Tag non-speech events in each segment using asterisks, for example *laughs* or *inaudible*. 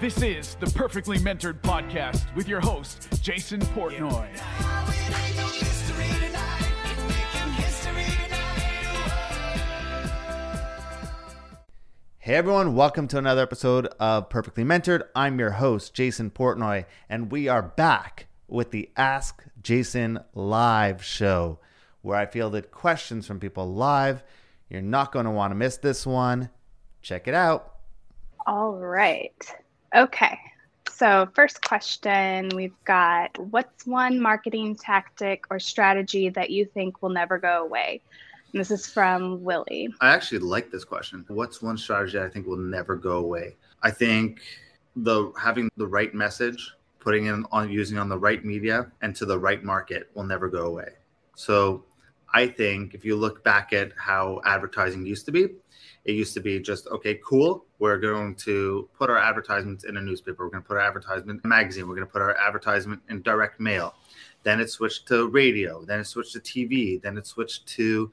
This is the Perfectly Mentored Podcast with your host, Jason Portnoy. Hey everyone, welcome to another episode of Perfectly Mentored. I'm your host, Jason Portnoy, and we are back with the Ask Jason Live show, where I fielded questions from people live. You're not going to want to miss this one. Check it out. All right. Okay. So, first question we've got What's one marketing tactic or strategy that you think will never go away? And this is from Willie. I actually like this question. What's one strategy I think will never go away? I think the having the right message, putting it on using on the right media and to the right market will never go away. So I think if you look back at how advertising used to be, it used to be just okay, cool. We're going to put our advertisements in a newspaper. We're going to put our advertisement in a magazine. We're going to put our advertisement in direct mail. Then it switched to radio. Then it switched to TV. Then it switched to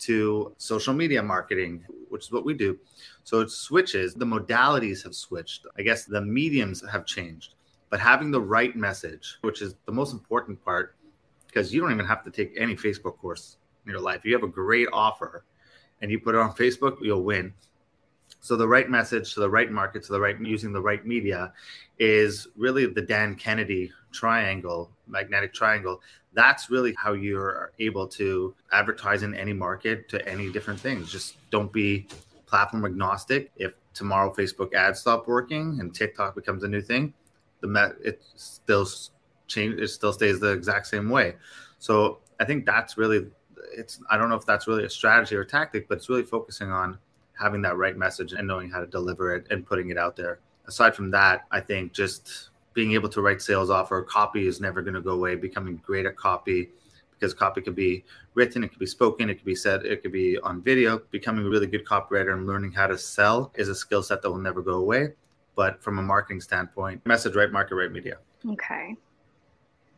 to social media marketing, which is what we do. So it switches. The modalities have switched. I guess the mediums have changed. But having the right message, which is the most important part, because you don't even have to take any Facebook course in your life. You have a great offer and you put it on Facebook, you'll win. So the right message to the right market, to the right using the right media is really the Dan Kennedy triangle, magnetic triangle. That's really how you're able to advertise in any market to any different things. Just don't be platform agnostic. If tomorrow Facebook ads stop working and TikTok becomes a new thing, the met it still change it still stays the exact same way. So I think that's really it's I don't know if that's really a strategy or tactic, but it's really focusing on having that right message and knowing how to deliver it and putting it out there. Aside from that, I think just being able to write sales offer, copy is never going to go away. Becoming great at copy because copy could be written, it could be spoken, it could be said, it could be on video. Becoming a really good copywriter and learning how to sell is a skill set that will never go away. But from a marketing standpoint, message right, market right, media. Okay.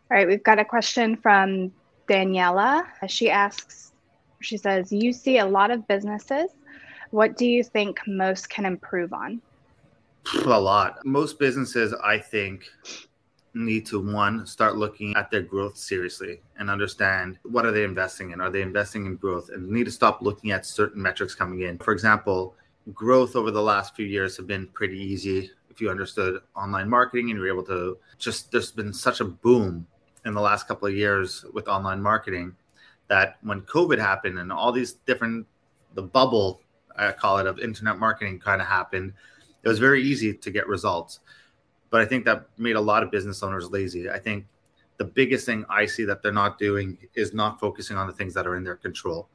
All right, we've got a question from Daniela. She asks, she says, You see a lot of businesses. What do you think most can improve on? A lot. Most businesses, I think, need to one start looking at their growth seriously and understand what are they investing in are they investing in growth and need to stop looking at certain metrics coming in for example growth over the last few years have been pretty easy if you understood online marketing and you're able to just there's been such a boom in the last couple of years with online marketing that when COVID happened and all these different, the bubble, I call it, of internet marketing kind of happened, it was very easy to get results. But I think that made a lot of business owners lazy. I think the biggest thing I see that they're not doing is not focusing on the things that are in their control.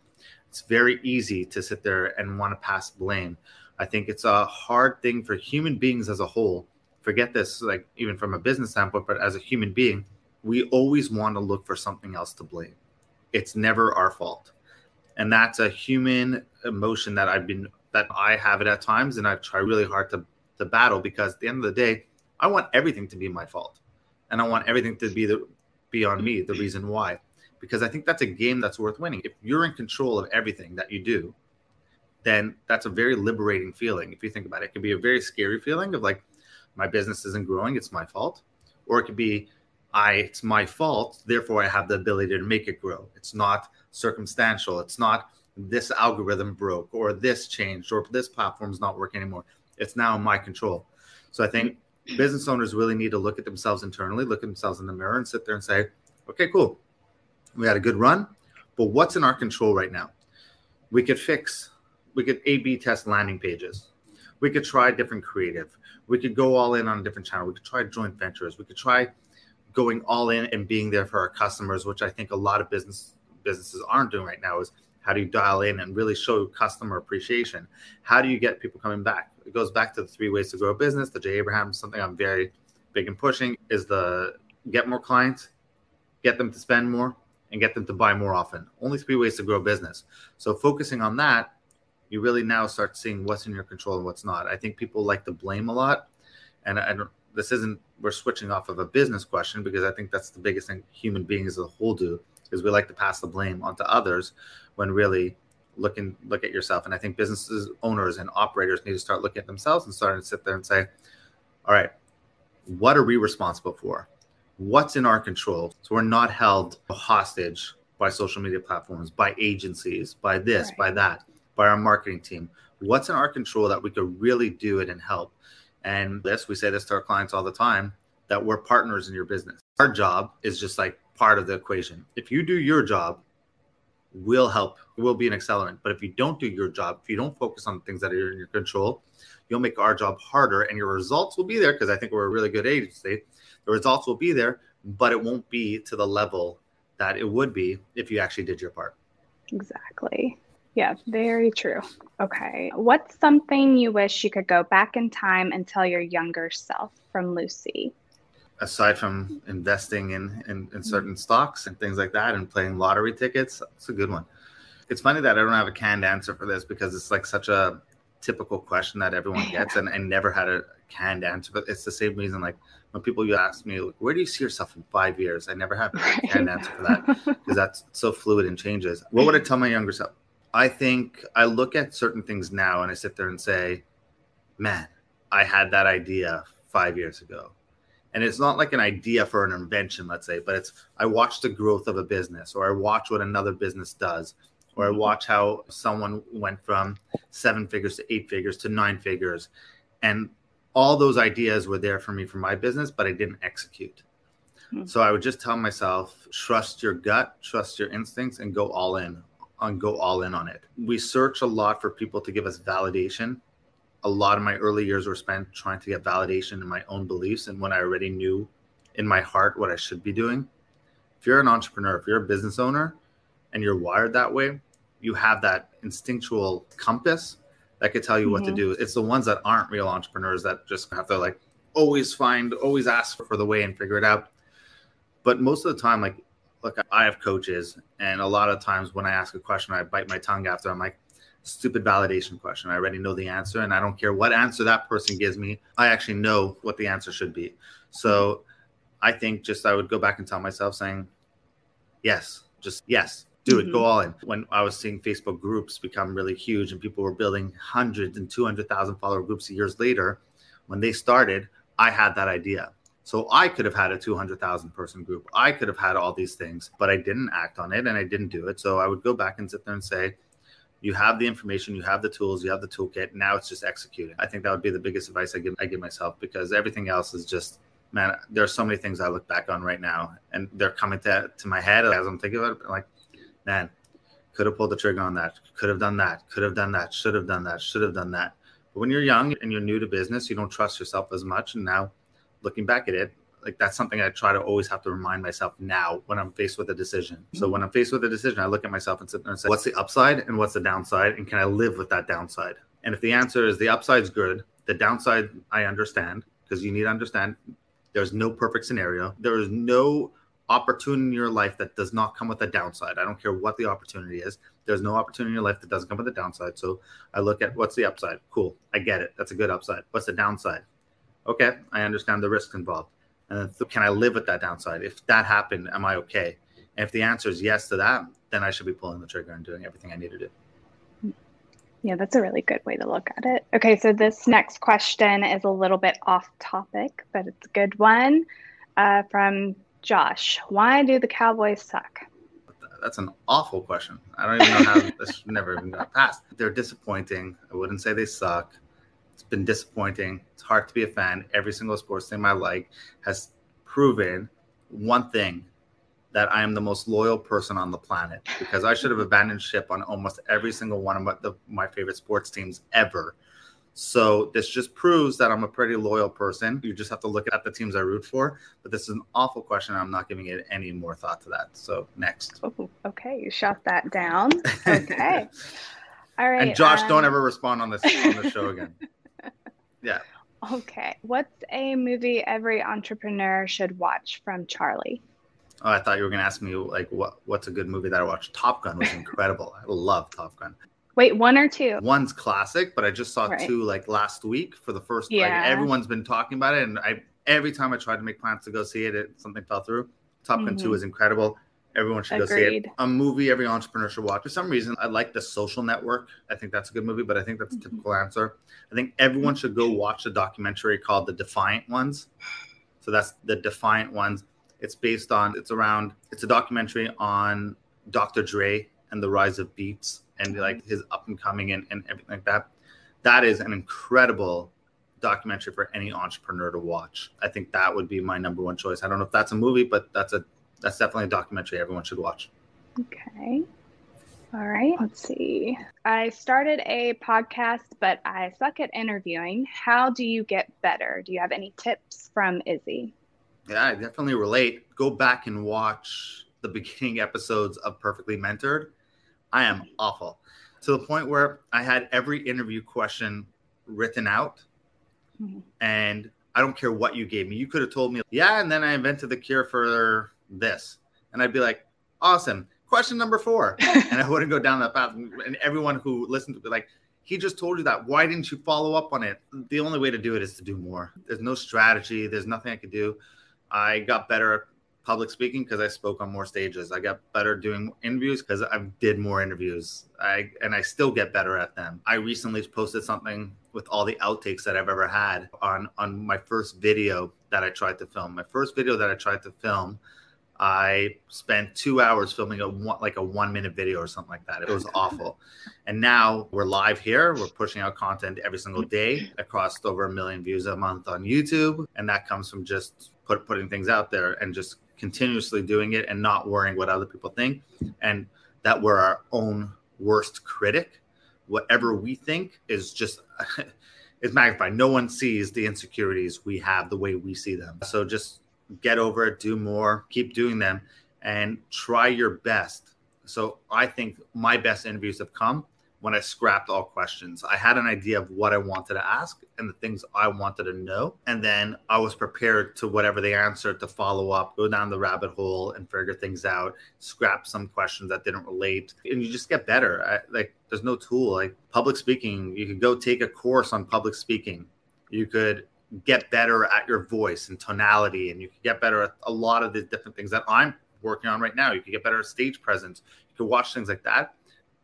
It's very easy to sit there and want to pass blame. I think it's a hard thing for human beings as a whole. Forget this, like even from a business standpoint, but as a human being, we always want to look for something else to blame. It's never our fault. And that's a human emotion that I've been that I have it at times and I try really hard to to battle because at the end of the day, I want everything to be my fault. And I want everything to be the be on me, the reason why. Because I think that's a game that's worth winning. If you're in control of everything that you do, then that's a very liberating feeling. If you think about it, it can be a very scary feeling of like, my business isn't growing, it's my fault. Or it could be I it's my fault, therefore I have the ability to make it grow. It's not circumstantial. It's not this algorithm broke or this changed or this platform's not working anymore. It's now in my control. So I think business owners really need to look at themselves internally, look at themselves in the mirror and sit there and say, okay, cool. We had a good run, but what's in our control right now? We could fix, we could A B test landing pages. We could try different creative. We could go all in on a different channel. We could try joint ventures. We could try going all in and being there for our customers, which I think a lot of business businesses aren't doing right now, is how do you dial in and really show customer appreciation? How do you get people coming back? It goes back to the three ways to grow a business. The Jay Abraham, something I'm very big in pushing, is the get more clients, get them to spend more, and get them to buy more often. Only three ways to grow business. So focusing on that, you really now start seeing what's in your control and what's not. I think people like to blame a lot, and I don't this isn't we're switching off of a business question because I think that's the biggest thing human beings as a whole do is we like to pass the blame onto others when really looking look at yourself. And I think businesses owners and operators need to start looking at themselves and starting to sit there and say, all right, what are we responsible for? What's in our control? So we're not held hostage by social media platforms, by agencies, by this, right. by that, by our marketing team. What's in our control that we could really do it and help? And this, we say this to our clients all the time that we're partners in your business. Our job is just like part of the equation. If you do your job, we'll help. We'll be an accelerant. But if you don't do your job, if you don't focus on things that are in your control, you'll make our job harder and your results will be there because I think we're a really good agency. The results will be there, but it won't be to the level that it would be if you actually did your part. Exactly. Yeah, very true. Okay. What's something you wish you could go back in time and tell your younger self from Lucy? Aside from investing in, in, in certain stocks and things like that and playing lottery tickets, it's a good one. It's funny that I don't have a canned answer for this because it's like such a typical question that everyone *laughs* gets, and I never had a canned answer. But it's the same reason, like when people you ask me, like, where do you see yourself in five years? I never have a canned answer for that because that's so fluid and changes. What would I tell my younger self? I think I look at certain things now and I sit there and say, man, I had that idea five years ago. And it's not like an idea for an invention, let's say, but it's I watch the growth of a business or I watch what another business does or I watch how someone went from seven figures to eight figures to nine figures. And all those ideas were there for me for my business, but I didn't execute. Mm-hmm. So I would just tell myself, trust your gut, trust your instincts, and go all in on go all in on it. We search a lot for people to give us validation. A lot of my early years were spent trying to get validation in my own beliefs and when I already knew in my heart what I should be doing. If you're an entrepreneur, if you're a business owner and you're wired that way, you have that instinctual compass that could tell you mm-hmm. what to mm-hmm. do. It's the ones that aren't real entrepreneurs that just have to like always find, always ask for the way and figure it out. But most of the time, like look, I have coaches, and a lot of times when I ask a question, I bite my tongue after. I'm like, stupid validation question. I already know the answer, and I don't care what answer that person gives me. I actually know what the answer should be. So I think just I would go back and tell myself saying, yes, just yes, do it, mm-hmm. go all in. When I was seeing Facebook groups become really huge and people were building hundreds and 200,000 follower groups years later, when they started, I had that idea. So I could have had a 200,000 person group. I could have had all these things, but I didn't act on it and I didn't do it. So I would go back and sit there and say, you have the information, you have the tools, you have the toolkit. Now it's just executing. I think that would be the biggest advice I give I give myself because everything else is just man, there are so many things I look back on right now and they're coming to, to my head as I'm thinking about it. I'm like, man, could have pulled the trigger on that, could have done that, could have done that, should have done that, should have done that. But when you're young and you're new to business, you don't trust yourself as much. And now looking back at it, like that's something I try to always have to remind myself now when I'm faced with a decision. So when I'm faced with a decision, I look at myself and sit there and say, what's the upside and what's the downside? And can I live with that downside? And if the answer is the upside's good, the downside I understand, because you need to understand there's no perfect scenario. There is no opportunity in your life that does not come with a downside. I don't care what the opportunity is. There's no opportunity in your life that doesn't come with a downside. So I look at what's the upside. Cool. I get it. That's a good upside. What's the downside? Okay. I understand the risks involved and can I live with that downside? If that happened, am I okay? And if the answer is yes to that, then I should be pulling the trigger and doing everything I need to do. Yeah, that's a really good way to look at it. Okay, so this next question is a little bit off topic, but it's a good one uh, from Josh. Why do the Cowboys suck? That's an awful question. I don't even know how this *laughs* never even got passed. They're disappointing. I wouldn't say they suck. It's been disappointing. It's hard to be a fan. Every single sports team I like has proven one thing that I am the most loyal person on the planet because I should have abandoned ship on almost every single one of my, the, my favorite sports teams ever. So this just proves that I'm a pretty loyal person. You just have to look at the teams I root for. But this is an awful question. I'm not giving it any more thought to that. So next. Oh, okay, you shot that down. Okay. *laughs* All right. And Josh, um... don't ever respond on this on the show again. *laughs* Yeah. Okay. What's a movie every entrepreneur should watch from Charlie? Oh, I thought you were going to ask me like what what's a good movie that I watched. Top Gun was incredible. I love Top Gun. Wait, one or two? One's classic, but I just saw right. two like last week for the first. Yeah. Like, everyone's been talking about it, and I every time I tried to make plans to go see it, it something fell through. Top Gun mm-hmm. Two is incredible. Everyone should go see it. A movie every entrepreneur should watch. For some reason, I like The Social Network. I think that's a good movie, but I think that's a Mm-hmm. typical answer. I think everyone should go watch a documentary called The Defiant Ones. So that's The Defiant Ones. It's based on, it's around, it's a documentary on Dr. Dre and the rise of beats and like his up and coming and, and everything like that. That is an incredible documentary for any entrepreneur to watch. I think that would be my number one choice. I don't know if that's a movie, but that's a that's definitely a documentary everyone should watch. Okay. All right. Let's see. I started a podcast, but I suck at interviewing. How do you get better? Do you have any tips from Izzy? Yeah, I definitely relate. Go back and watch the beginning episodes of Perfectly Mentored. I am awful to the point where I had every interview question written out, Mhm. and I don't care what you gave me. You could have told me, yeah, and then I invented the cure for this, and I'd be like, awesome. Question number four, and I wouldn't go down that path. And everyone who listened to be like, he just told you that. Why didn't you follow up on it? The only way to do it is to do more. There's no strategy. There's nothing I could do. I got better at public speaking because I spoke on more stages. I got better doing interviews because I did more interviews. I and I still get better at them. I recently posted something with all the outtakes that I've ever had on on my first video that I tried to film. My first video that I tried to film, I spent two hours filming a one, like a one minute video or something like that. It was awful. And now we're live here. We're pushing out content every single day across over a million views a month on YouTube, and that comes from just put, putting things out there and just continuously doing it and not worrying what other people think, and that we're our own worst critic. Whatever we think is just *laughs* is magnified. No one sees the insecurities we have the way we see them. So just get over it, do more, keep doing them, and try your best. So I think my best interviews have come when I scrapped all questions. I had an idea of what I wanted to ask and the things I wanted to know. And then I was prepared to whatever they answered to follow up, go down the rabbit hole and figure things out, scrap some questions that didn't relate. And you just get better. I, like there's no tool like public speaking. You could go take a course on public speaking. You could get better at your voice and tonality and you can get better at a lot of the different things that I'm working on right now. You can get better at stage presence. You can watch things like that.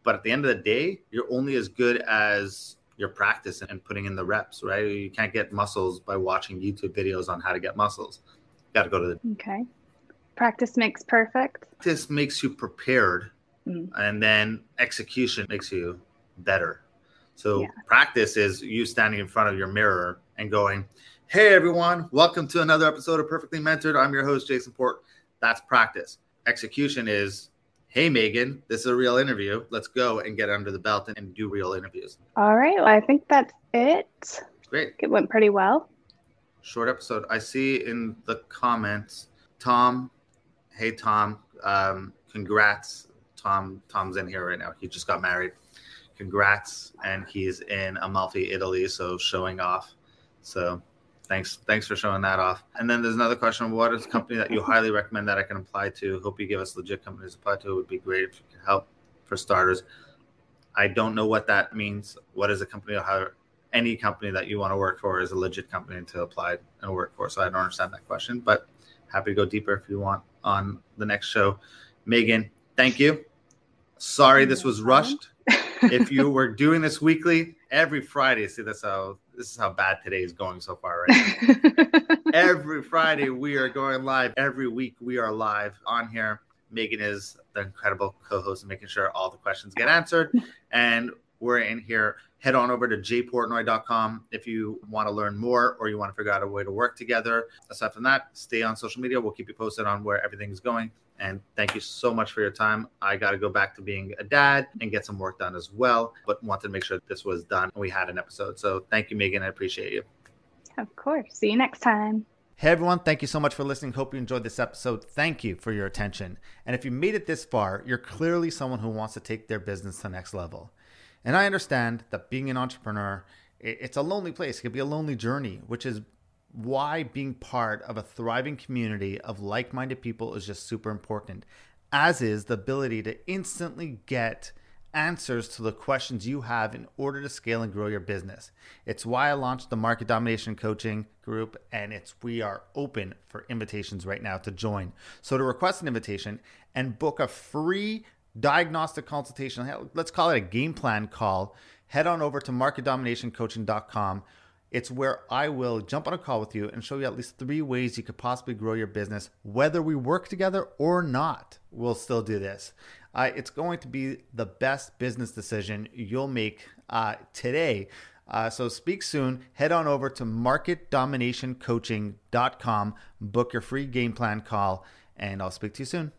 But at the end of the day, you're only as good as your practice and putting in the reps, right? You can't get muscles by watching YouTube videos on how to get muscles. You got to go to the Okay. Practice makes perfect. this makes you prepared Mm. and then execution makes you better. So Yeah. practice is you standing in front of your mirror and going, "Hey everyone, welcome to another episode of Perfectly Mentored. I'm your host Jason Port." That's practice. Execution is, "Hey Megan, this is a real interview. Let's go and get under the belt and, and do real interviews." All right. Well, I think that's it. Great. It went pretty well. short episode. I see in the comments, Tom. Hey Tom, um, congrats. Tom, Tom's in here right now. He just got married. Congrats, and he's in Amalfi, Italy, so showing off. So, thanks, thanks for showing that off. And then there's another question: What is a company that you highly recommend that I can apply to? Hope you give us legit companies to apply to. It would be great if you could help. For starters, I don't know what that means. What is a company or how any company that you want to work for is a legit company to apply and work for. So I don't understand that question, but happy to go deeper if you want on the next show. Megan, thank you. Sorry this was rushed. *laughs* if you were doing this weekly, every Friday, see that's how this is how bad today is going so far right now. *laughs* every Friday we are going live. Every week we are live on here. Megan is the incredible co-host and making sure all the questions get answered. And we're in here. Head on over to jportnoy.com if you want to learn more or you want to figure out a way to work together. Aside from that, stay on social media. We'll keep you posted on where everything is going. And thank you so much for your time. I got to go back to being a dad and get some work done as well, but wanted to make sure this was done and we had an episode. So thank you, Megan. I appreciate you. of course. See you next time. Hey everyone, thank you so much for listening. Hope you enjoyed this episode. Thank you for your attention. And if you made it this far, you're clearly someone who wants to take their business to the next level. And I understand that being an entrepreneur, it's a lonely place. It can be a lonely journey, which is why being part of a thriving community of like minded people is just super important, as is the ability to instantly get answers to the questions you have in order to scale and grow your business. It's why I launched the Market Domination Coaching group and it's we are open for invitations right now to join. So to request an invitation and book a free diagnostic consultation, let's call it a game plan call, head on over to marketdominationcoaching.com. It's where I will jump on a call with you and show you at least three ways you could possibly grow your business, whether we work together or not. We'll still do this. Uh, it's going to be the best business decision you'll make uh, today. Uh, so speak soon. Head on over to marketdominationcoaching.com, book your free game plan call, and I'll speak to you soon.